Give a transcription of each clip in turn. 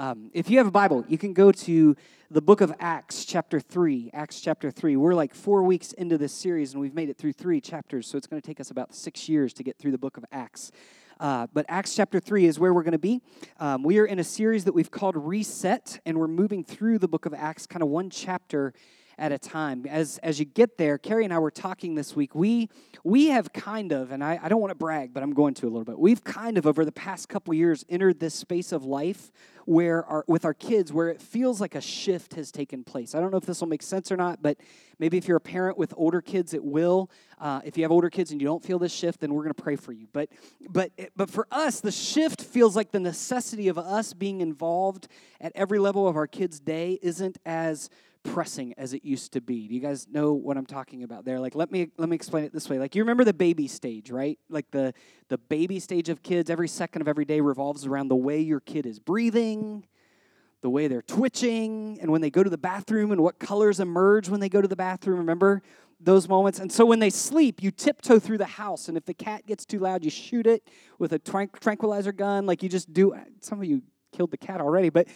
Um, if you have a Bible, you can go to the book of Acts, chapter 3. Acts chapter 3. We're like four weeks into this series, and we've made it through three chapters, so it's going to take us about six years to get through the book of Acts. Uh, but Acts chapter 3 is where we're going to be. Um, we are in a series that we've called Reset, and we're moving through the book of Acts, kind of one chapter at a time. As, as you get there, Carrie and I were talking this week. We, we have kind of, and I, I don't want to brag, but I'm going to a little bit. We've kind of, over the past couple years, entered this space of life where our, with our kids where it feels like a shift has taken place. I don't know if this will make sense or not, but maybe if you're a parent with older kids, it will. Uh, if you have older kids and you don't feel this shift, then we're going to pray for you. But but but for us, the shift feels like the necessity of us being involved at every level of our kids' day isn't as pressing as it used to be. Do you guys know what I'm talking about there? Like let me let me explain it this way. Like you remember the baby stage, right? Like the the baby stage of kids, every second of every day revolves around the way your kid is breathing, the way they're twitching, and when they go to the bathroom and what colors emerge when they go to the bathroom. Remember those moments? And so when they sleep, you tiptoe through the house, and if the cat gets too loud, you shoot it with a tranquilizer gun. Like you just do. Some of you killed the cat already, but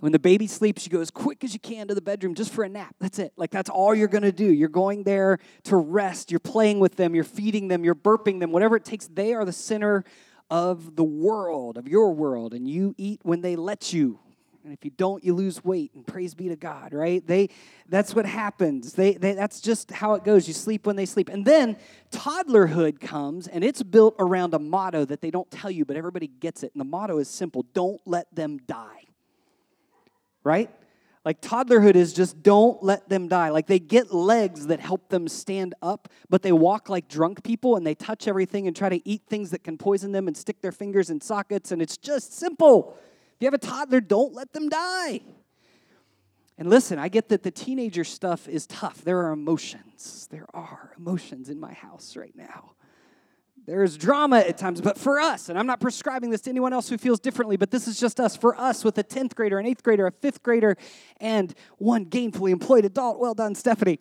when the baby sleeps, you go as quick as you can to the bedroom just for a nap. That's it. Like, that's all you're going to do. You're going there to rest. You're playing with them. You're feeding them. You're burping them. Whatever it takes, they are the center of the world, of your world. And you eat when they let you. And if you don't, you lose weight. And praise be to God, right? They, that's what happens. They, they, that's just how it goes. You sleep when they sleep. And then toddlerhood comes, and it's built around a motto that they don't tell you, but everybody gets it. And the motto is simple don't let them die right? Like toddlerhood is just don't let them die. Like they get legs that help them stand up, but they walk like drunk people and they touch everything and try to eat things that can poison them and stick their fingers in sockets. And it's just simple. If you have a toddler, don't let them die. And listen, I get that the teenager stuff is tough. There are emotions. There are emotions in my house right now. There's drama at times, but for us, and I'm not prescribing this to anyone else who feels differently, but this is just us. For us, with a 10th grader, an 8th grader, a 5th grader, and one gainfully employed adult, well done, Stephanie.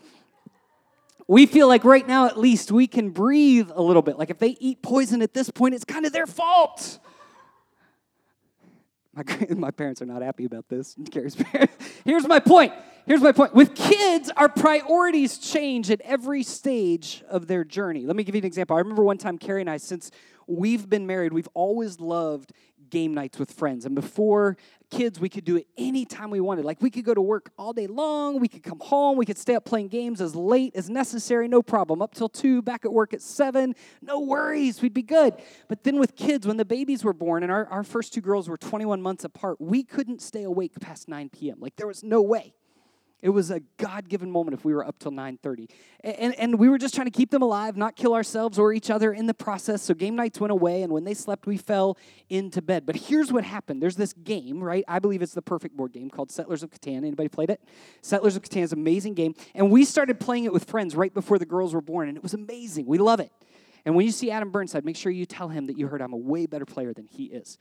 We feel like right now, at least, we can breathe a little bit. Like if they eat poison at this point, it's kind of their fault. My, my parents are not happy about this. Here's my point Here's my point. With kids, our priorities change at every stage of their journey. Let me give you an example. I remember one time Carrie and I, since we've been married, we've always loved game nights with friends. And before kids, we could do it anytime we wanted. Like we could go to work all day long, we could come home, we could stay up playing games as late as necessary, no problem. Up till two, back at work at seven, no worries, we'd be good. But then with kids, when the babies were born and our, our first two girls were 21 months apart, we couldn't stay awake past 9 p.m. Like there was no way. It was a God-given moment if we were up till 9:30. And, and we were just trying to keep them alive, not kill ourselves or each other in the process. So game nights went away, and when they slept, we fell into bed. But here's what happened. There's this game, right? I believe it's the perfect board game called Settlers of Catan. Anybody played it? Settlers of Catan is an amazing game. And we started playing it with friends right before the girls were born, and it was amazing. We love it. And when you see Adam Burnside, make sure you tell him that you heard I'm a way better player than he is.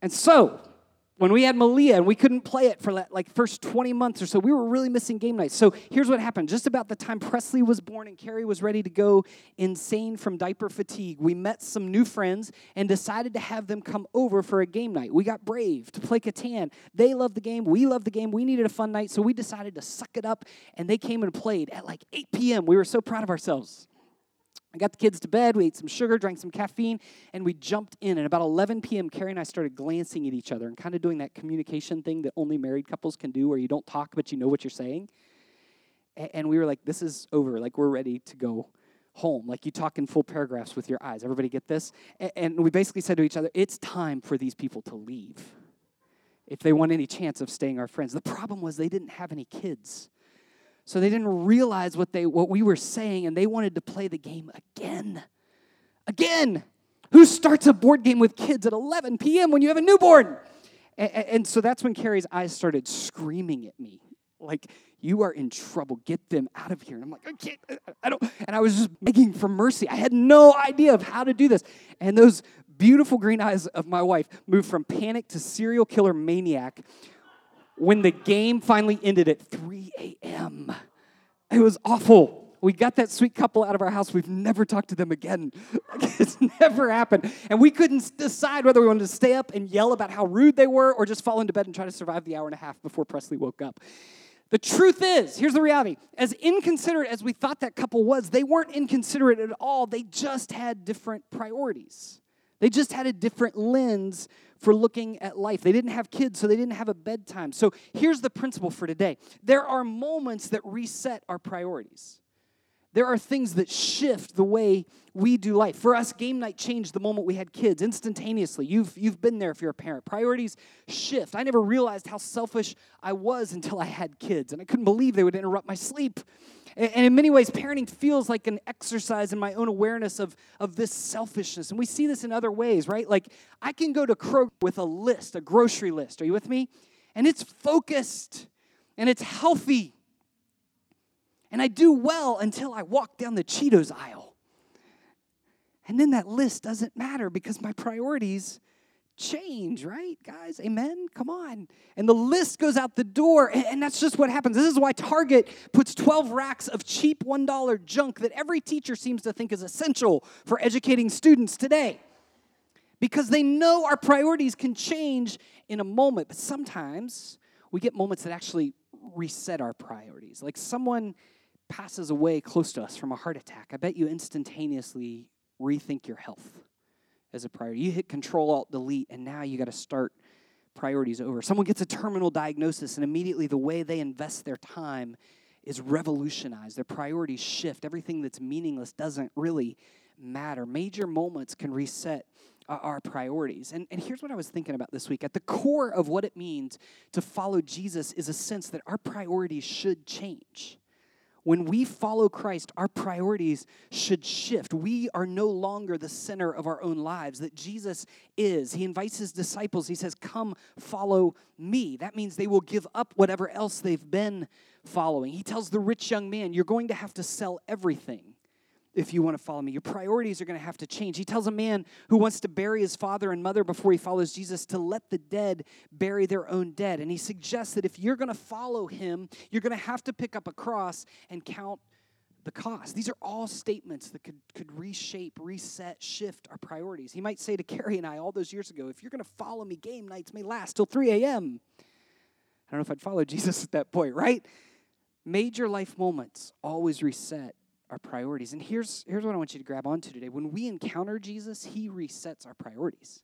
And so, when we had Malia and we couldn't play it for like first 20 months or so, we were really missing game nights. So here's what happened. Just about the time Presley was born and Carrie was ready to go insane from diaper fatigue, we met some new friends and decided to have them come over for a game night. We got brave to play Catan. They loved the game. We loved the game. We needed a fun night. So we decided to suck it up and they came and played at like 8 p.m. We were so proud of ourselves. I got the kids to bed. We ate some sugar, drank some caffeine, and we jumped in. And about 11 p.m., Carrie and I started glancing at each other and kind of doing that communication thing that only married couples can do where you don't talk, but you know what you're saying. And we were like, this is over. Like, we're ready to go home. Like, you talk in full paragraphs with your eyes. Everybody get this? And we basically said to each other, it's time for these people to leave if they want any chance of staying our friends. The problem was they didn't have any kids. So they didn't realize what they what we were saying and they wanted to play the game again. Again. Who starts a board game with kids at 11 p.m. when you have a newborn? And, and so that's when Carrie's eyes started screaming at me. Like, you are in trouble. Get them out of here. And I'm like, I can't, I don't. And I was just begging for mercy. I had no idea of how to do this. And those beautiful green eyes of my wife moved from panic to serial killer maniac when the game finally ended at 3 a.m. It was awful. We got that sweet couple out of our house. We've never talked to them again. it's never happened. And we couldn't decide whether we wanted to stay up and yell about how rude they were or just fall into bed and try to survive the hour and a half before Presley woke up. The truth is, here's the reality as inconsiderate as we thought that couple was, they weren't inconsiderate at all. They just had different priorities. They just had a different lens for looking at life. They didn't have kids, so they didn't have a bedtime. So here's the principle for today there are moments that reset our priorities. There are things that shift the way we do life. For us, game night changed the moment we had kids instantaneously. You've, you've been there if you're a parent. Priorities shift. I never realized how selfish I was until I had kids, and I couldn't believe they would interrupt my sleep. And in many ways, parenting feels like an exercise in my own awareness of, of this selfishness. And we see this in other ways, right? Like I can go to Kroger with a list, a grocery list. Are you with me? And it's focused and it's healthy. And I do well until I walk down the Cheetos aisle. And then that list doesn't matter because my priorities change, right, guys? Amen? Come on. And the list goes out the door, and that's just what happens. This is why Target puts 12 racks of cheap $1 junk that every teacher seems to think is essential for educating students today. Because they know our priorities can change in a moment, but sometimes we get moments that actually reset our priorities. Like someone passes away close to us from a heart attack. I bet you instantaneously rethink your health as a priority. You hit Control Alt Delete, and now you got to start priorities over. Someone gets a terminal diagnosis, and immediately the way they invest their time is revolutionized. Their priorities shift. Everything that's meaningless doesn't really matter. Major moments can reset our priorities. And, and here's what I was thinking about this week. At the core of what it means to follow Jesus is a sense that our priorities should change. When we follow Christ, our priorities should shift. We are no longer the center of our own lives, that Jesus is. He invites his disciples, he says, Come follow me. That means they will give up whatever else they've been following. He tells the rich young man, You're going to have to sell everything if you want to follow me. Your priorities are going to have to change. He tells a man who wants to bury his father and mother before he follows Jesus to let the dead bury their own dead. And he suggests that if you're going to follow him, you're going to have to pick up a cross and count the cost. These are all statements that could, could reshape, reset, shift our priorities. He might say to Carrie and I all those years ago, if you're going to follow me, game nights may last till 3 a.m. I don't know if I'd follow Jesus at that point, right? Major life moments always reset our priorities. And here's, here's what I want you to grab onto today. When we encounter Jesus, he resets our priorities.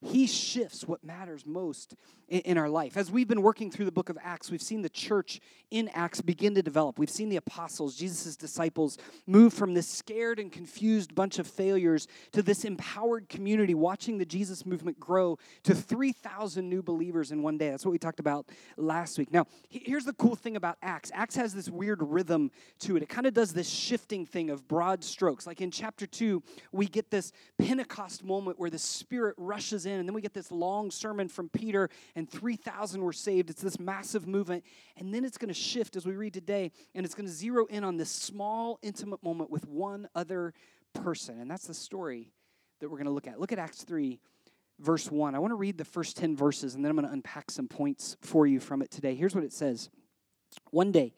He shifts what matters most in, our life. As we've been working through the book of Acts, we've seen the church in Acts begin to develop. We've seen the apostles, Jesus' disciples, move from this scared and confused bunch of failures to this empowered community, watching the Jesus movement grow to 3,000 new believers in one day. That's what we talked about last week. Now, here's the cool thing about Acts Acts has this weird rhythm to it. It kind of does this shifting thing of broad strokes. Like in chapter 2, we get this Pentecost moment where the Spirit rushes in. And then we get this long sermon from Peter, and 3,000 were saved. It's this massive movement. And then it's going to shift as we read today, and it's going to zero in on this small, intimate moment with one other person. And that's the story that we're going to look at. Look at Acts 3, verse 1. I want to read the first 10 verses, and then I'm going to unpack some points for you from it today. Here's what it says One day,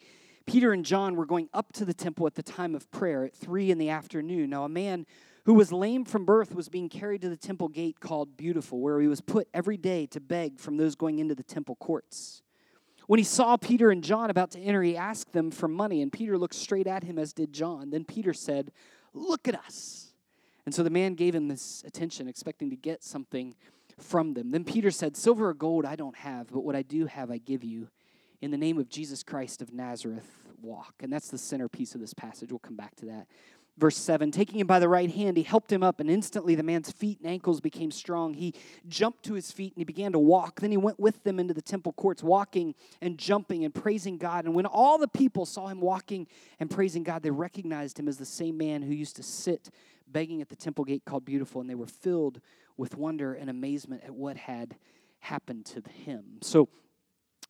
Peter and John were going up to the temple at the time of prayer at 3 in the afternoon. Now, a man who was lame from birth, was being carried to the temple gate called Beautiful, where he was put every day to beg from those going into the temple courts. When he saw Peter and John about to enter, he asked them for money, and Peter looked straight at him, as did John. Then Peter said, Look at us. And so the man gave him this attention, expecting to get something from them. Then Peter said, Silver or gold I don't have, but what I do have I give you. In the name of Jesus Christ of Nazareth, walk. And that's the centerpiece of this passage. We'll come back to that. Verse 7 Taking him by the right hand, he helped him up, and instantly the man's feet and ankles became strong. He jumped to his feet and he began to walk. Then he went with them into the temple courts, walking and jumping and praising God. And when all the people saw him walking and praising God, they recognized him as the same man who used to sit begging at the temple gate called Beautiful, and they were filled with wonder and amazement at what had happened to him. So,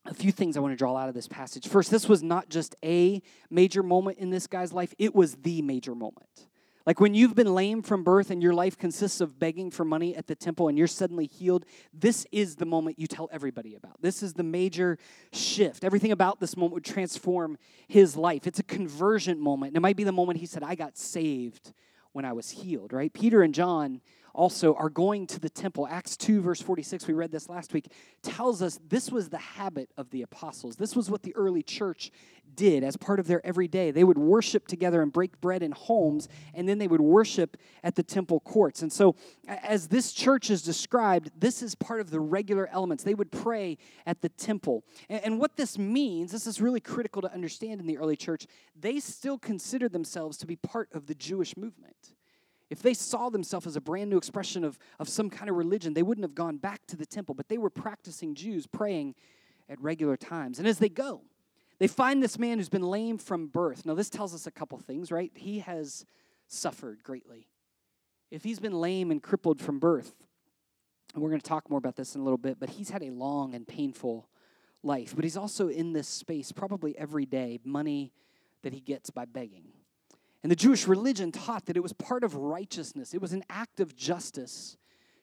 a few things I want to draw out of this passage. First, this was not just a major moment in this guy's life, it was the major moment. Like when you've been lame from birth and your life consists of begging for money at the temple and you're suddenly healed, this is the moment you tell everybody about. This is the major shift. Everything about this moment would transform his life. It's a conversion moment. And it might be the moment he said, I got saved when I was healed, right? Peter and John also are going to the temple. Acts 2, verse 46, we read this last week, tells us this was the habit of the apostles. This was what the early church did as part of their everyday. They would worship together and break bread in homes, and then they would worship at the temple courts. And so, as this church is described, this is part of the regular elements. They would pray at the temple. And, what this means, this is really critical to understand in the early church, they still considered themselves to be part of the Jewish movement. If they saw themselves as a brand new expression of, of some kind of religion, they wouldn't have gone back to the temple, but they were practicing Jews praying at regular times. And as they go, they find this man who's been lame from birth. Now, this tells us a couple things, right? He has suffered greatly. If he's been lame and crippled from birth, and we're going to talk more about this in a little bit, but he's had a long and painful life. But he's also in this space probably every day, money that he gets by begging. And the Jewish religion taught that it was part of righteousness, it was an act of justice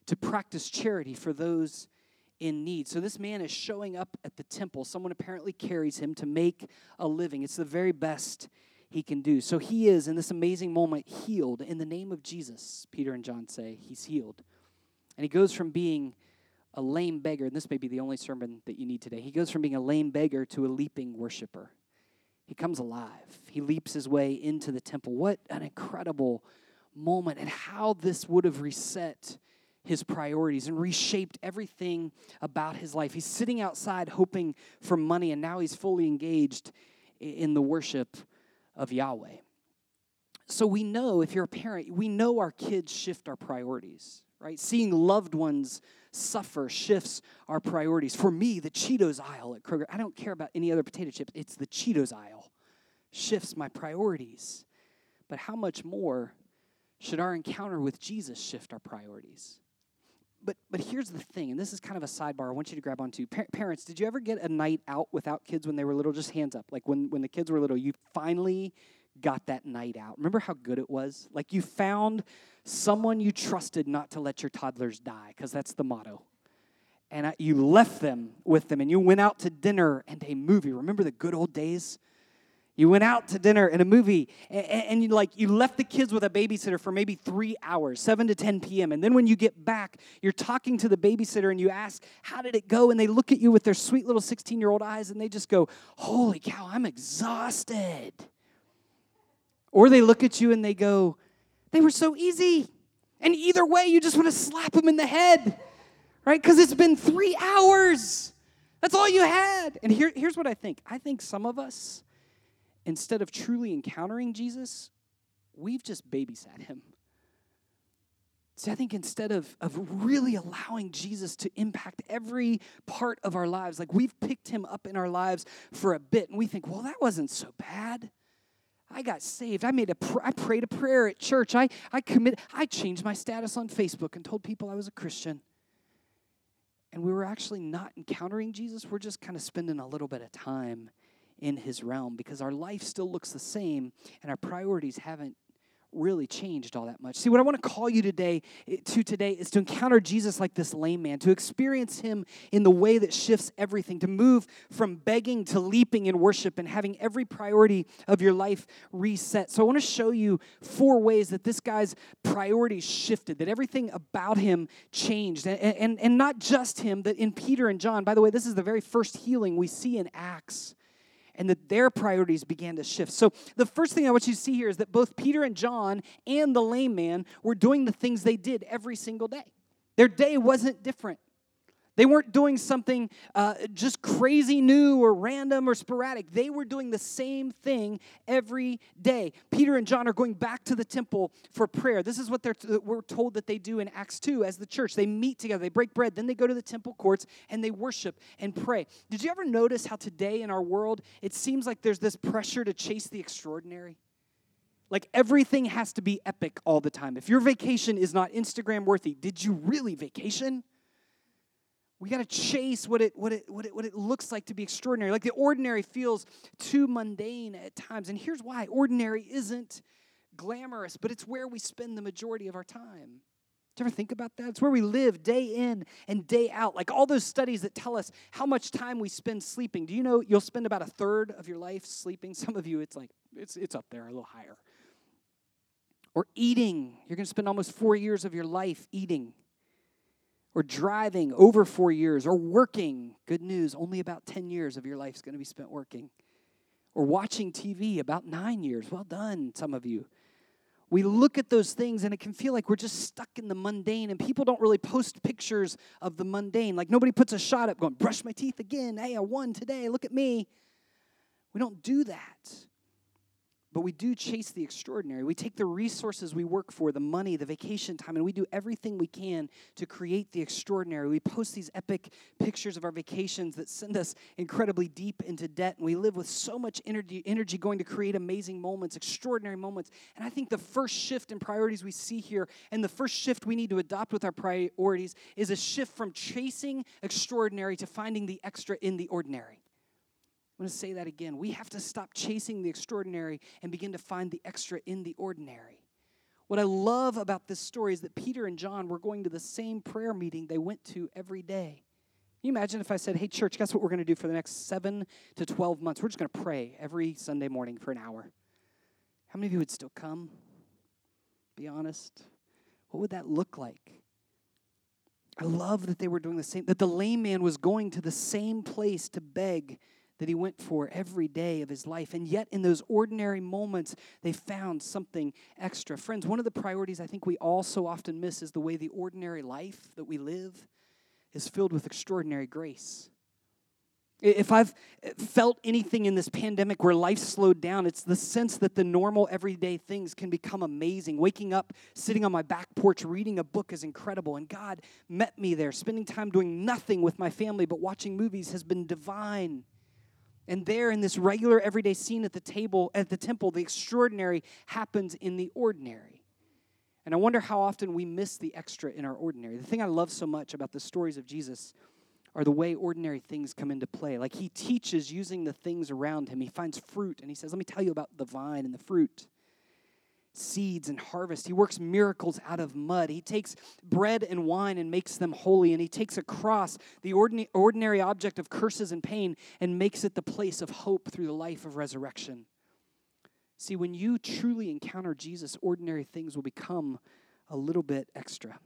to practice charity for those in need. So this man is showing up at the temple. Someone apparently carries him to make a living. It's the very best he can do. So he is, in this amazing moment, healed in the name of Jesus. Peter and John say he's healed. And he goes from being a lame beggar, and this may be the only sermon that you need today. He goes from being a lame beggar to a leaping worshiper. He comes alive. He leaps his way into the temple. What an incredible moment, and how this would have reset his priorities and reshaped everything about his life. He's sitting outside hoping for money, and now he's fully engaged in the worship of Yahweh. So we know, if you're a parent, we know our kids shift our priorities, right? Seeing loved ones suffer shifts our priorities. For me, the Cheetos aisle at Kroger, I don't care about any other potato chips, it's the Cheetos aisle, shifts my priorities. But how much more should our encounter with Jesus shift our priorities? But, but here's the thing, and this is kind of a sidebar I want you to grab onto. Pa- parents, did you ever get a night out without kids when they were little? Just hands up. Like when, when the kids were little, you finally got that night out. Remember how good it was? Like you found someone you trusted not to let your toddlers die, because that's the motto. And uh, you left them with them, and you went out to dinner and a movie. Remember the good old days? You went out to dinner and a movie, and, and, you like you left the kids with a babysitter for maybe three hours, 7 to 10 p.m. And then when you get back, you're talking to the babysitter and you ask, How did it go? And they look at you with their sweet little 16 year old eyes and they just go, Holy cow, I'm exhausted. Or they look at you and they go, They were so easy. And either way, you just want to slap them in the head, right? Because it's been three hours. That's all you had. And here, here's what I think I think some of us, instead of truly encountering Jesus, we've just babysat him. See, I think instead of, of really allowing Jesus to impact every part of our lives, like we've picked him up in our lives for a bit and we think, well, that wasn't so bad. I got saved. I made a pr- I prayed a prayer at church. I I commit I changed my status on Facebook and told people I was a Christian. And we were actually not encountering Jesus. We're just kind of spending a little bit of time in his realm because our life still looks the same and our priorities haven't really changed all that much. See, what I want to call you today eh, to today is to encounter Jesus like this lame man, to experience him in the way that shifts everything, to move from begging to leaping in worship and having every priority of your life reset. So I want to show you four ways that this guy's priorities shifted, that everything about him changed. And, and, and not just him, that in Peter and John, by the way, this is the very first healing we see in Acts and that their priorities began to shift. So, the first thing I want you to see here is that both Peter and John and the lame man were doing the things they did every single day. Their day wasn't different. They weren't doing something uh, just crazy new or random or sporadic. They were doing the same thing every day. Peter and John are going back to the temple for prayer. This is what they're t- we're told that they do in Acts 2 as the church. They meet together, they break bread, then they go to the temple courts and they worship and pray. Did you ever notice how today in our world it seems like there's this pressure to chase the extraordinary? Like everything has to be epic all the time. If your vacation is not Instagram worthy, did you really vacation? We got to chase what it, what, it, what, it, what it looks like to be extraordinary. Like the ordinary feels too mundane at times. And here's why ordinary isn't glamorous, but it's where we spend the majority of our time. Do you ever think about that? It's where we live day in and day out. Like all those studies that tell us how much time we spend sleeping. Do you know you'll spend about a third of your life sleeping? Some of you, it's like, it's, it's up there, a little higher. Or eating. You're going to spend almost four years of your life eating. Or driving over four years. Or working. Good news, only about 10 years of your life is going to be spent working. Or watching TV, about nine years. Well done, some of you we look at those things and it can feel like we're just stuck in the mundane and people don't really post pictures of the mundane like nobody puts a shot up going brush my teeth again hey i won today look at me we don't do that but we do chase the extraordinary. We take the resources we work for, the money, the vacation time, and we do everything we can to create the extraordinary. We post these epic pictures of our vacations that send us incredibly deep into debt, and we live with so much energy, energy going to create amazing moments, extraordinary moments. And I think the first shift in priorities we see here, and the first shift we need to adopt with our priorities, is a shift from chasing extraordinary to finding the extra in the ordinary. I'm going to say that again. We have to stop chasing the extraordinary and begin to find the extra in the ordinary. What I love about this story is that Peter and John were going to the same prayer meeting they went to every day. Can you imagine if I said, hey, church, guess what we're going to do for the next seven to 12 months? We're just going to pray every Sunday morning for an hour. How many of you would still come? Be honest. What would that look like? I love that they were doing the same, that the lame man was going to the same place to beg that he went for every day of his life. And yet, in those ordinary moments, they found something extra. Friends, one of the priorities I think we all so often miss is the way the ordinary life that we live is filled with extraordinary grace. If I've eh, felt anything in this pandemic where life slowed down, it's the sense that the normal everyday things can become amazing. Waking up, sitting on my back porch, reading a book is incredible. And God met me there. Spending time doing nothing with my family but watching movies has been divine. And there, in this regular everyday scene at the table, at the temple, the extraordinary happens in the ordinary. And I wonder how often we miss the extra in our ordinary. The thing I love so much about the stories of Jesus are the way ordinary things come into play. Like he teaches using the things around him. He finds fruit and he says, Let me tell you about the vine and the fruit seeds and harvest. He works miracles out of mud. He takes bread and wine and makes them holy. And he takes a cross, the ordinary object of curses and pain, and makes it the place of hope through the life of resurrection. See, when you truly encounter Jesus, ordinary things will become a little bit extra.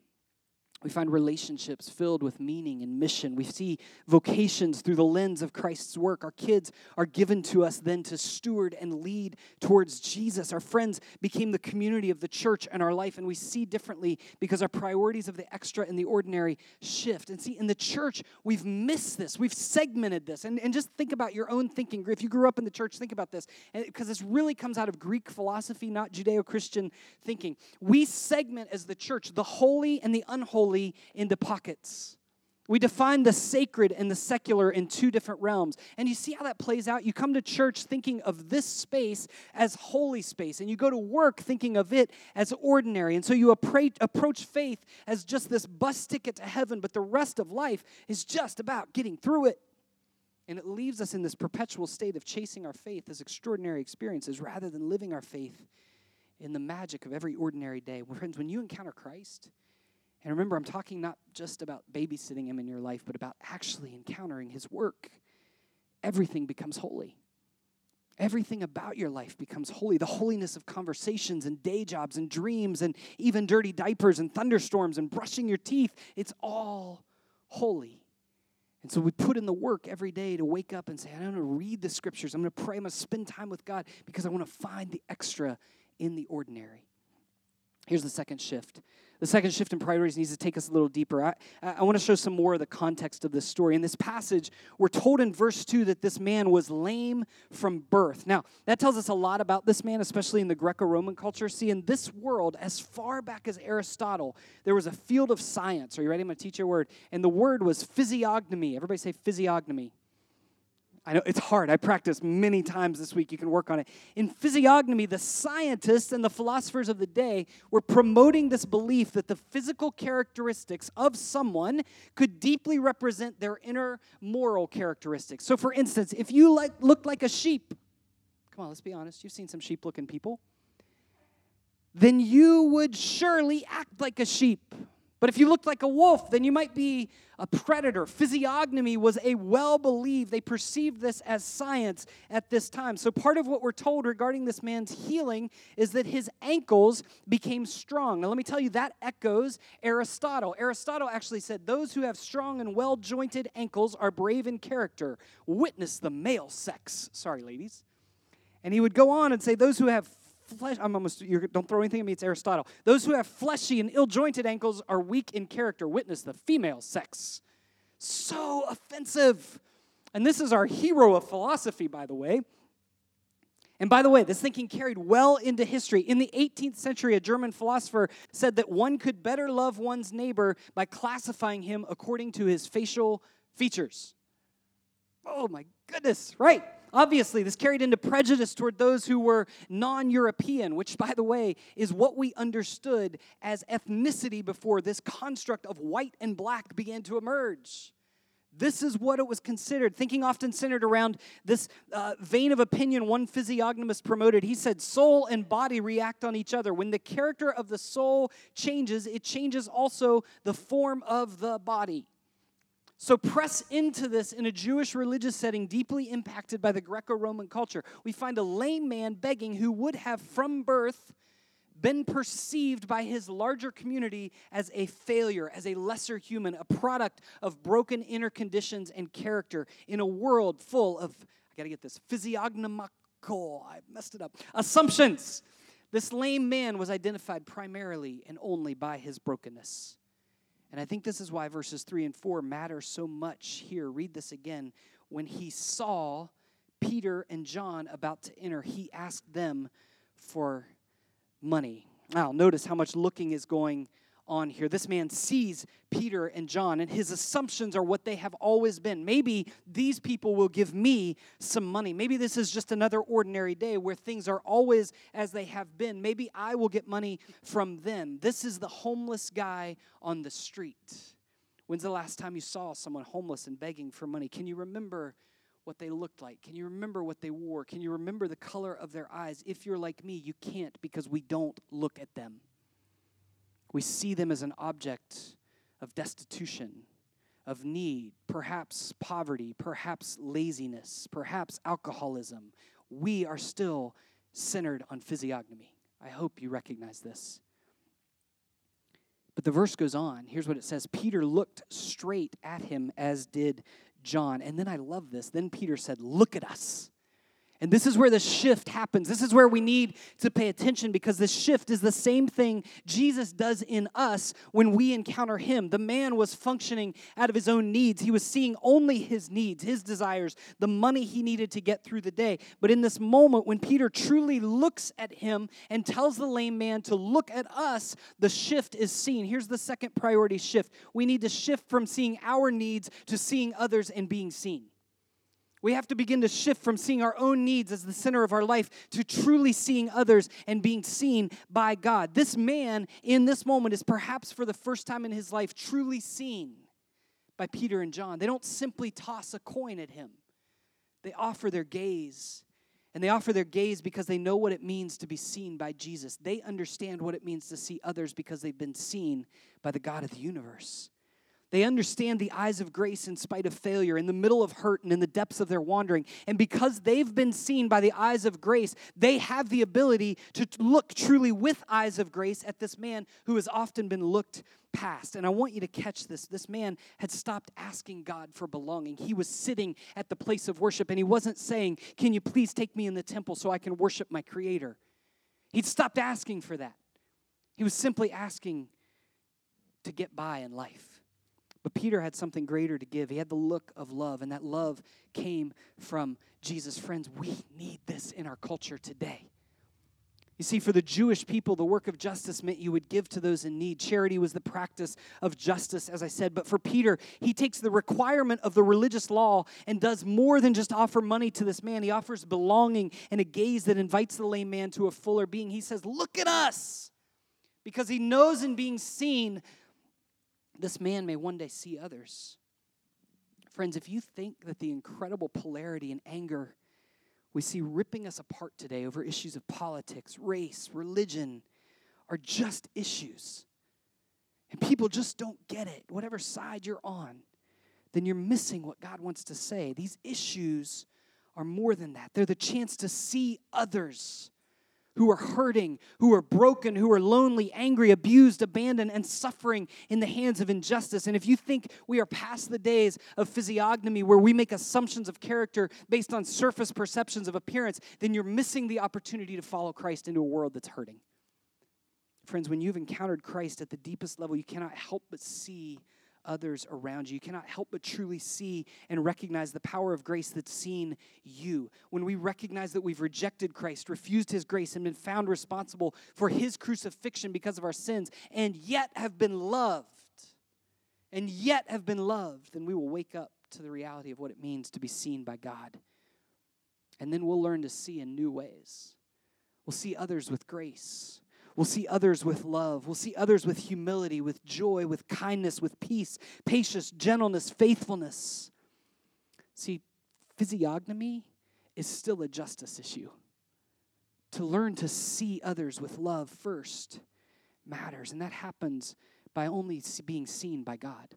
We find relationships filled with meaning and mission. We see vocations through the lens of Christ's work. Our kids are given to us then to steward and lead towards Jesus. Our friends became the community of the church and our life, and we see differently because our priorities of the extra and the ordinary shift. And see, in the church, we've missed this, we've segmented this. And, and just think about your own thinking. If you grew up in the church, think about this, because this really comes out of Greek philosophy, not Judeo Christian thinking. We segment as the church the holy and the unholy into pockets. We define the sacred and the secular in two different realms. And you see how that plays out? You come to church thinking of this space as holy space, and you go to work thinking of it as ordinary. And so you approach faith as just this bus ticket to heaven, but the rest of life is just about getting through it. And it leaves us in this perpetual state of chasing our faith as extraordinary experiences rather than living our faith in the magic of every ordinary day. Friends, when you encounter Christ, and remember, I'm talking not just about babysitting him in your life, but about actually encountering his work. Everything becomes holy. Everything about your life becomes holy. The holiness of conversations and day jobs and dreams and even dirty diapers and thunderstorms and brushing your teeth, it's all holy. And so we put in the work every day to wake up and say, I'm going to read the scriptures. I'm going to pray. I'm going to spend time with God because I want to find the extra in the ordinary. Here's the second shift the second shift in priorities needs to take us a little deeper. I, I want to show some more of the context of this story. In this passage, we're told in verse 2 that this man was lame from birth. Now, that tells us a lot about this man, especially in the Greco Roman culture. See, in this world, as far back as Aristotle, there was a field of science. Are you ready? I'm going to teach you a word. And the word was physiognomy. Everybody say physiognomy. I know it's hard. I practiced many times this week. You can work on it. In physiognomy, the scientists and the philosophers of the day were promoting this belief that the physical characteristics of someone could deeply represent their inner moral characteristics. So, for instance, if you like, look like a sheep, come on, let's be honest, you've seen some sheep looking people. then you would surely act like a sheep. But if you looked like a wolf, then you might be a predator. Physiognomy was a well believed, they perceived this as science at this time. So, part of what we're told regarding this man's healing is that his ankles became strong. Now, let me tell you, that echoes Aristotle. Aristotle actually said, Those who have strong and well jointed ankles are brave in character. Witness the male sex. Sorry, ladies. And he would go on and say, Those who have flesh, I'm almost, don't throw anything at me, it's Aristotle. Those who have fleshy and ill jointed ankles are weak in character. Witness the female sex. So offensive. And this is our hero of philosophy, by the way. And by the way, this thinking carried well into history. In the 18th century, a German philosopher said that one could better love one's neighbor by classifying him according to his facial features. Oh my goodness, right? Obviously, this carried into prejudice toward those who were non European, which, by the way, is what we understood as ethnicity before this construct of white and black began to emerge. This is what it was considered. Thinking often centered around this uh, vein of opinion one physiognomist promoted. He said, Soul and body react on each other. When the character of the soul changes, it changes also the form of the body. So, press into this in a Jewish religious setting deeply impacted by the Greco Roman culture. We find a lame man begging who would have from birth been perceived by his larger community as a failure, as a lesser human, a product of broken inner conditions and character in a world full of, I gotta get this, physiognomical, I messed it up, assumptions. This lame man was identified primarily and only by his brokenness. And I think this is why verses 3 and 4 matter so much here. Read this again. When he saw Peter and John about to enter, he asked them for money. Now, notice how much looking is going on here. This man sees Peter and John, and his assumptions are what they have always been. Maybe these people will give me some money. Maybe this is just another ordinary day where things are always as they have been. Maybe I will get money from them. This is the homeless guy on the street. When's the last time you saw someone homeless and begging for money? Can you remember? what they looked like? Can you remember what they wore? Can you remember the color of their eyes? If you're like me, you can't because we don't look at them. We see them as an object of destitution, of need, perhaps poverty, perhaps laziness, perhaps alcoholism. We are still centered on physiognomy. I hope you recognize this. But the verse goes on. Here's what it says Peter looked straight at him, as did John. And then I love this. Then Peter said, Look at us. And this is where the shift happens. This is where we need to pay attention because the shift is the same thing Jesus does in us when we encounter him. The man was functioning out of his own needs. He was seeing only his needs, his desires, the money he needed to get through the day. But in this moment, when Peter truly looks at him and tells the lame man to look at us, the shift is seen. Here's the second priority shift we need to shift from seeing our needs to seeing others and being seen. We have to begin to shift from seeing our own needs as the center of our life to truly seeing others and being seen by God. This man in this moment is perhaps for the first time in his life truly seen by Peter and John. They don't simply toss a coin at him, they offer their gaze. And they offer their gaze because they know what it means to be seen by Jesus. They understand what it means to see others because they've been seen by the God of the universe. They understand the eyes of grace in spite of failure, in the middle of hurt and in the depths of their wandering. And because they've been seen by the eyes of grace, they have the ability to look truly with eyes of grace at this man who has often been looked past. And I want you to catch this. This man had stopped asking God for belonging. He was sitting at the place of worship and he wasn't saying, Can you please take me in the temple so I can worship my Creator? He'd stopped asking for that. He was simply asking to get by in life. But Peter had something greater to give. He had the look of love, and that love came from Jesus. Friends, we need this in our culture today. You see, for the Jewish people, the work of justice meant you would give to those in need. Charity was the practice of justice, as I said. But for Peter, he takes the requirement of the religious law and does more than just offer money to this man. He offers belonging and a gaze that invites the lame man to a fuller being. He says, Look at us! Because he knows in being seen this man may one day see others. Friends, if you think that the incredible polarity and anger we see ripping us apart today over issues of politics, race, religion, are just issues, and people just don't get it, whatever side you're on, then you're missing what God wants to say. These issues are more than that, they're the chance to see others who are hurting, who are broken, who are lonely, angry, abused, abandoned, and suffering in the hands of injustice. And if you think we are past the days of physiognomy where we make assumptions of character based on surface perceptions of appearance, then you're missing the opportunity to follow Christ into a world that's hurting. Friends, when you've encountered Christ at the deepest level, you cannot help but see others around you. You cannot help but truly see and recognize the power of grace that's seen you. When we recognize that we've rejected Christ, refused his grace, and been found responsible for his crucifixion because of our sins, and yet have been loved, and yet have been loved, then we will wake up to the reality of what it means to be seen by God. And then we'll learn to see in new ways. We'll see others with grace. We'll see others with love. We'll see others with humility, with joy, with kindness, with peace, patience, gentleness, faithfulness. See, physiognomy is still a justice issue. To learn to see others with love first matters, and that happens by only being seen by God.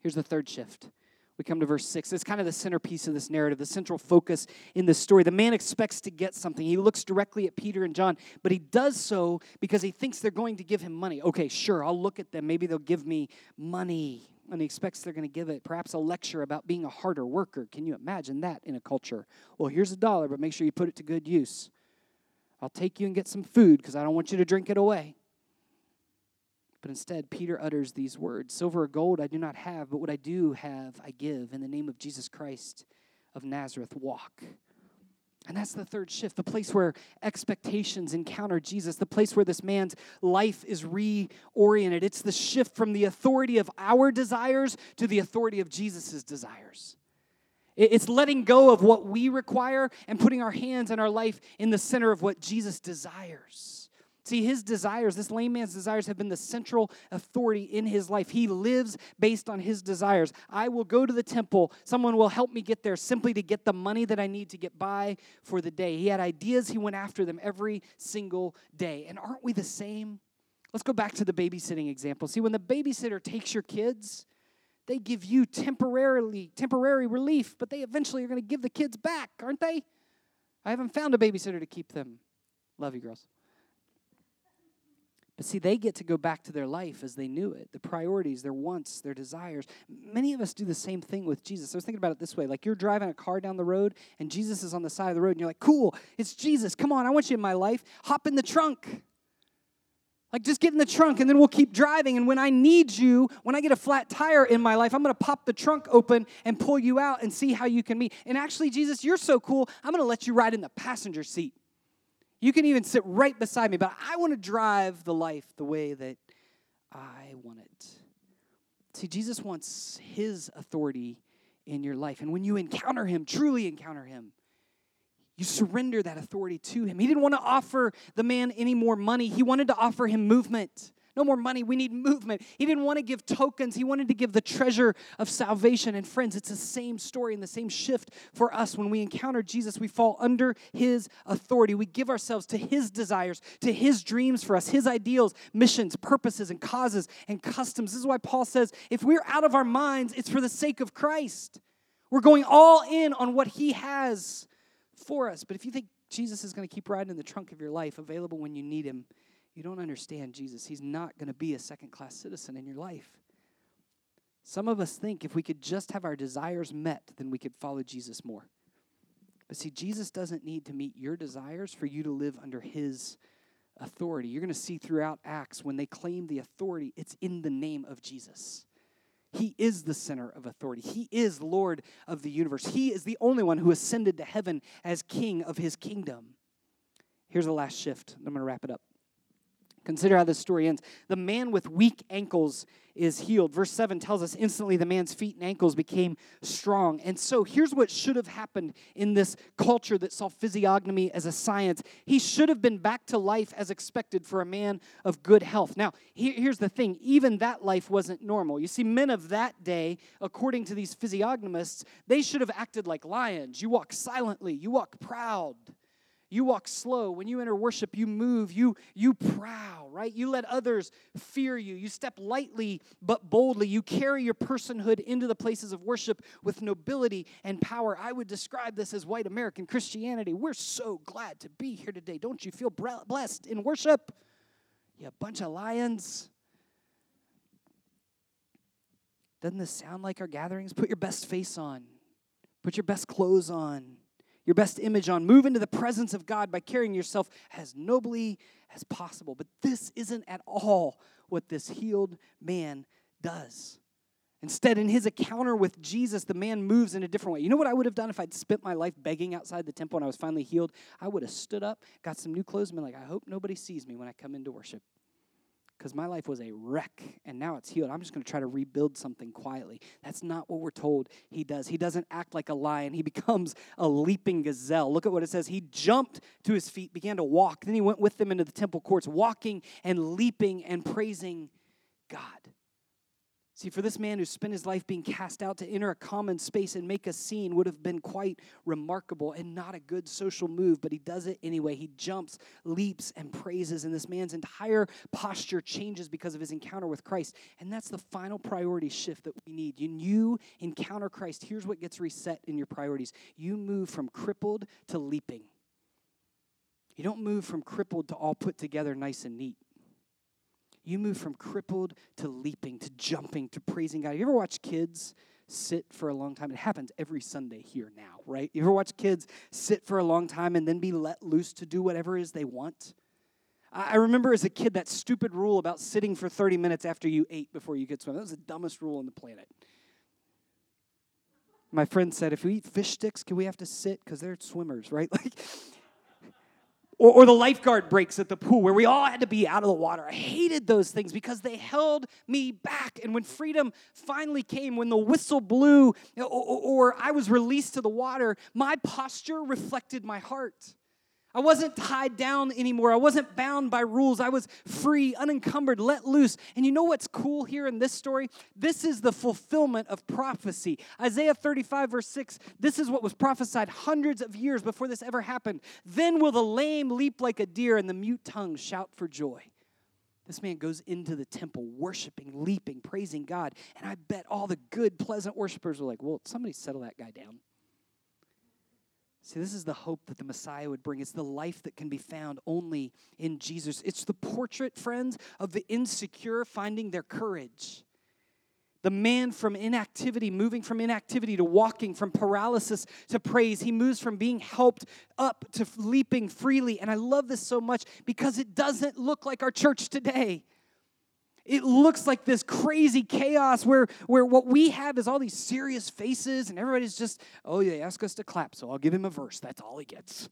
Here's the third shift we come to verse 6. It's kind of the centerpiece of this narrative, the central focus in this story. The man expects to get something. He looks directly at Peter and John, but he does so because he thinks they're going to give him money. Okay, sure, I'll look at them. Maybe they'll give me money. And he expects they're going to give it perhaps a lecture about being a harder worker. Can you imagine that in a culture? Well, here's a dollar, but make sure you put it to good use. I'll take you and get some food because I don't want you to drink it away. But instead, Peter utters these words Silver or gold I do not have, but what I do have, I give. In the name of Jesus Christ of Nazareth, walk. And that's the third shift, the place where expectations encounter Jesus, the place where this man's life is reoriented. It's the shift from the authority of our desires to the authority of Jesus' desires. It's letting go of what we require and putting our hands and our life in the center of what Jesus desires. See, his desires, this lame man's desires, have been the central authority in his life. He lives based on his desires. I will go to the temple. Someone will help me get there simply to get the money that I need to get by for the day. He had ideas, he went after them every single day. And aren't we the same? Let's go back to the babysitting example. See, when the babysitter takes your kids, they give you temporarily temporary relief, but they eventually are going to give the kids back, aren't they? I haven't found a babysitter to keep them. Love you, girls. But see, they get to go back to their life as they knew it, the priorities, their wants, their desires. Many of us do the same thing with Jesus. I was thinking about it this way like you're driving a car down the road, and Jesus is on the side of the road, and you're like, cool, it's Jesus. Come on, I want you in my life. Hop in the trunk. Like, just get in the trunk and then we'll keep driving. And when I need you, when I get a flat tire in my life, I'm going to pop the trunk open and pull you out and see how you can meet. And actually, Jesus, you're so cool, I'm going to let you ride in the passenger seat. You can even sit right beside me, but I want to drive the life the way that I want it. See, Jesus wants his authority in your life. And when you encounter him, truly encounter him, you surrender that authority to him. He didn't want to offer the man any more money, he wanted to offer him movement. No more money. We need movement. He didn't want to give tokens. He wanted to give the treasure of salvation. And friends, it's the same story and the same shift for us. When we encounter Jesus, we fall under his authority. We give ourselves to his desires, to his dreams for us, his ideals, missions, purposes, and causes and customs. This is why Paul says if we're out of our minds, it's for the sake of Christ. We're going all in on what he has for us. But if you think Jesus is going to keep riding in the trunk of your life, available when you need him, you don't understand Jesus. He's not going to be a second class citizen in your life. Some of us think if we could just have our desires met, then we could follow Jesus more. But see, Jesus doesn't need to meet your desires for you to live under his authority. You're going to see throughout Acts when they claim the authority, it's in the name of Jesus. He is the center of authority. He is Lord of the universe. He is the only one who ascended to heaven as king of his kingdom. Here's the last shift. I'm going to wrap it up. Consider how this story ends. The man with weak ankles is healed. Verse 7 tells us instantly the man's feet and ankles became strong. And so here's what should have happened in this culture that saw physiognomy as a science. He should have been back to life as expected for a man of good health. Now, here's the thing even that life wasn't normal. You see, men of that day, according to these physiognomists, they should have acted like lions. You walk silently, you walk proud. You walk slow. When you enter worship, you move, you, you prowl, right? You let others fear you. You step lightly but boldly. You carry your personhood into the places of worship with nobility and power. I would describe this as white American Christianity. We're so glad to be here today. Don't you feel blessed in worship? You bunch of lions. Doesn't this sound like our gatherings? Put your best face on, put your best clothes on, your best image on. Move into the presence of God by carrying yourself as nobly as possible. But this isn't at all what this healed man does. Instead, in his encounter with Jesus, the man moves in a different way. You know what I would have done if I'd spent my life begging outside the temple and I was finally healed? I would have stood up, got some new clothes, and been like, I hope nobody sees me when I come into worship because my life was a wreck and now it's healed. I'm just going to try to rebuild something quietly. That's not what we're told he does. He doesn't act like a lion, he becomes a leaping gazelle. Look at what it says. He jumped to his feet, began to walk. Then he went with them into the temple courts, walking and leaping and praising God. See, for this man who spent his life being cast out to enter a common space and make a scene would have been quite remarkable and not a good social move, but he does it anyway. He jumps, leaps, and praises, and this man's entire posture changes because of his encounter with Christ. And that's the final priority shift that we need. When you encounter Christ, here's what gets reset in your priorities you move from crippled to leaping. You don't move from crippled to all put together nice and neat. You move from crippled to leaping to jumping to praising God. Have you ever watch kids sit for a long time? It happens every Sunday here now, right? You ever watch kids sit for a long time and then be let loose to do whatever it is they want? I remember as a kid that stupid rule about sitting for 30 minutes after you ate before you could swim. That was the dumbest rule on the planet. My friend said, if we eat fish sticks, can we have to sit? Because they're swimmers, right? Like, or, or the lifeguard breaks at the pool where we all had to be out of the water. I hated those things because they held me back. And when freedom finally came, when the whistle blew or, or I was released to the water, my posture reflected my heart. I wasn't tied down anymore. I wasn't bound by rules. I was free, unencumbered, let loose. And you know what's cool here in this story? This is the fulfillment of prophecy. Isaiah 35, verse 6, this is what was prophesied hundreds of years before this ever happened. Then will the lame leap like a deer and the mute tongue shout for joy. This man goes into the temple worshiping, leaping, praising God. And I bet all the good, pleasant worshipers were like, well, somebody settle that guy down. See, this is the hope that the Messiah would bring. It's the life that can be found only in Jesus. It's the portrait, friends, of the insecure finding their courage. The man from inactivity, moving from inactivity to walking, from paralysis to praise. He moves from being helped up to leaping freely. And I love this so much because it doesn't look like our church today. It looks like this crazy chaos where, where what we have is all these serious faces and everybody's just, oh, they ask us to clap, so I'll give him a verse. That's all he gets.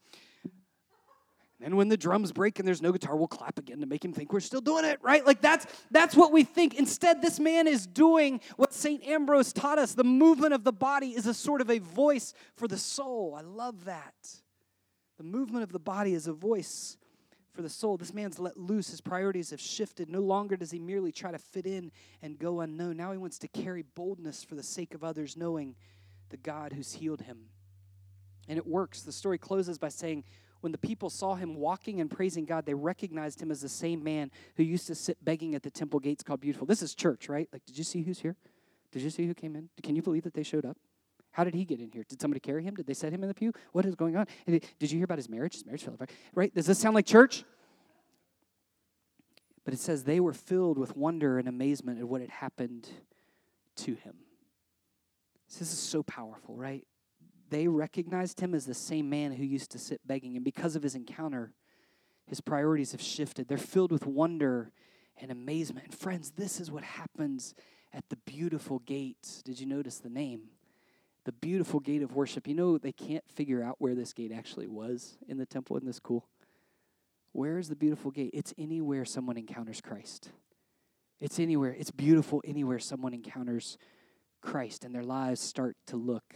And then when the drums break and there's no guitar, we'll clap again to make him think we're still doing it, right? Like that's that's what we think. Instead, this man is doing what St. Ambrose taught us. The movement of the body is a sort of a voice for the soul. I love that. The movement of the body is a voice for the soul. This man's let loose. His priorities have shifted. No longer does he merely try to fit in and go unknown. Now he wants to carry boldness for the sake of others, knowing the God who's healed him. And it works. The story closes by saying, when the people saw him walking and praising God, they recognized him as the same man who used to sit begging at the temple gates called Beautiful. This is church, right? Like, did you see who's here? Did you see who came in? Can you believe that they showed up? How did he get in here? Did somebody carry him? Did they set him in the pew? What is going on? Did you hear about his marriage? His marriage fell apart. Right? Does this sound like church? But it says they were filled with wonder and amazement at what had happened to him. This is so powerful, right? They recognized him as the same man who used to sit begging. And because of his encounter, his priorities have shifted. They're filled with wonder and amazement. And friends, this is what happens at the beautiful gates. Did you notice the name? The beautiful gate of worship. You know, they can't figure out where this gate actually was in the temple. Isn't this cool? Where is the beautiful gate? It's anywhere someone encounters Christ. It's anywhere. It's beautiful anywhere someone encounters Christ and their lives start to look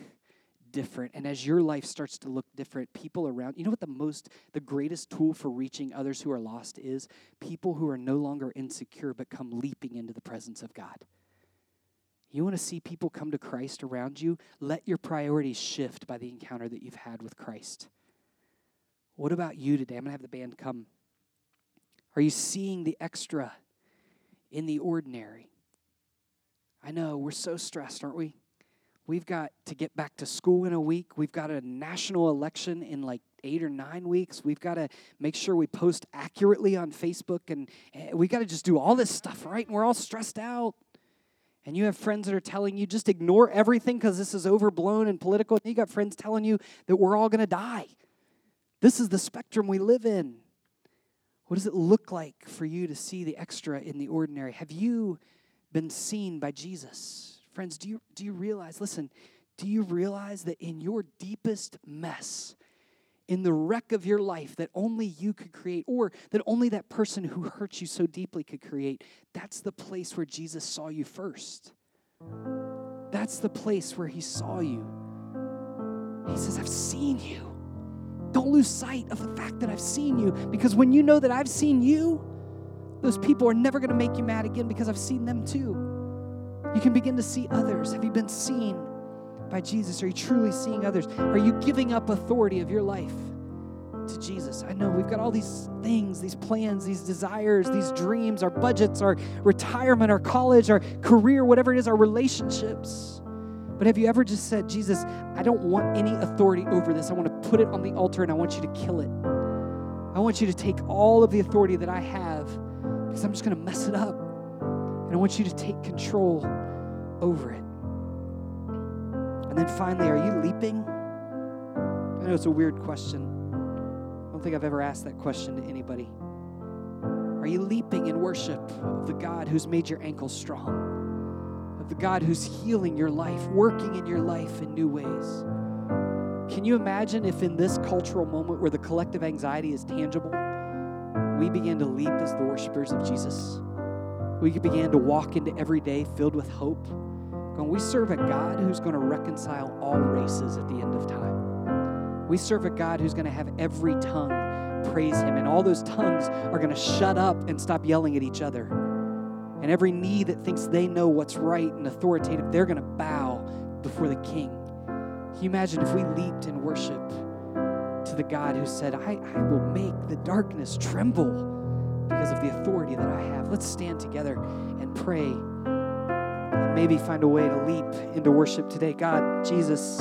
different. And as your life starts to look different, people around, you know what the most, the greatest tool for reaching others who are lost is? People who are no longer insecure but come leaping into the presence of God. You want to see people come to Christ around you? Let your priorities shift by the encounter that you've had with Christ. What about you today? I'm going to have the band come. Are you seeing the extra in the ordinary? I know we're so stressed, aren't we? We've got to get back to school in a week. We've got a national election in like eight or nine weeks. We've got to make sure we post accurately on Facebook, and eh, we got to just do all this stuff, right? And we're all stressed out. And you have friends that are telling you just ignore everything because this is overblown and political. And you got friends telling you that we're all going to die. This is the spectrum we live in. What does it look like for you to see the extra in the ordinary? Have you been seen by Jesus? Friends, do you, do you realize, listen, do you realize that in your deepest mess, in the wreck of your life that only you could create, or that only that person who hurt you so deeply could create, that's the place where Jesus saw you first. That's the place where he saw you. He says, I've seen you. Don't lose sight of the fact that I've seen you, because when you know that I've seen you, those people are never going to make you mad again because I've seen them too. You can begin to see others. Have you been seen? By Jesus? Are you truly seeing others? Are you giving up authority of your life to Jesus? I know we've got all these things, these plans, these desires, these dreams, our budgets, our retirement, our college, our career, whatever it is, our relationships. But have you ever just said, Jesus, I don't want any authority over this. I want to put it on the altar and I want you to kill it. I want you to take all of the authority that I have because I'm just going to mess it up. And I want you to take control over it. And then finally, are you leaping? I know it's a weird question. I don't think I've ever asked that question to anybody. Are you leaping in worship of the God who's made your ankles strong, of the God who's healing your life, working in your life in new ways? Can you imagine if in this cultural moment where the collective anxiety is tangible, we began to leap as the worshipers of Jesus? We began to walk into every day filled with hope Going, we serve a God who's going to reconcile all races at the end of time. We serve a God who's going to have every tongue praise him, and all those tongues are going to shut up and stop yelling at each other. And every knee that thinks they know what's right and authoritative, they're going to bow before the King. Can you imagine if we leaped in worship to the God who said, I, I will make the darkness tremble because of the authority that I have? Let's stand together and pray and maybe find a way to leap into worship today. God, Jesus,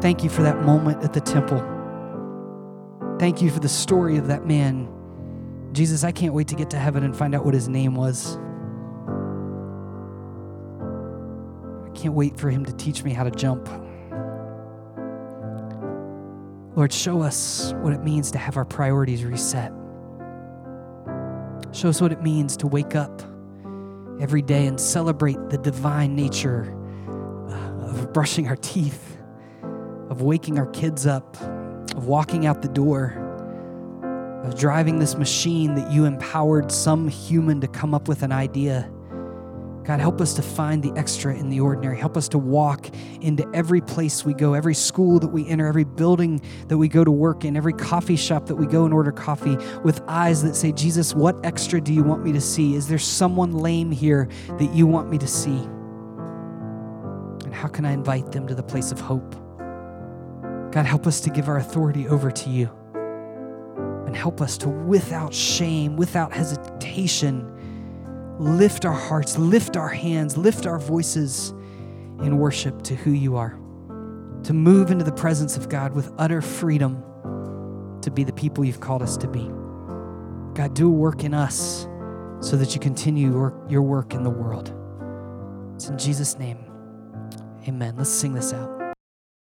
thank you for that moment at the temple. Thank you for the story of that man. Jesus, I can't wait to get to heaven and find out what his name was. I can't wait for him to teach me how to jump. Lord, show us what it means to have our priorities reset. Show us what it means to wake up every day and celebrate the divine nature uh, of brushing our teeth, of waking our kids up, of walking out the door, of driving this machine that you empowered some human to come up with an idea God, help us to find the extra in the ordinary. Help us to walk into every place we go, every school that we enter, every building that we go to work in, every coffee shop that we go and order coffee with eyes that say, Jesus, what extra do you want me to see? Is there someone lame here that you want me to see? And how can I invite them to the place of hope? God, help us to give our authority over to you. And help us to, without shame, without hesitation, lift our hearts, lift our hands, lift our voices in worship to who you are, to move into the presence of God with utter freedom to be the people you've called us to be. God, do a work in us so that you continue your work in the world. It's in Jesus' name. Amen. Let's sing this out.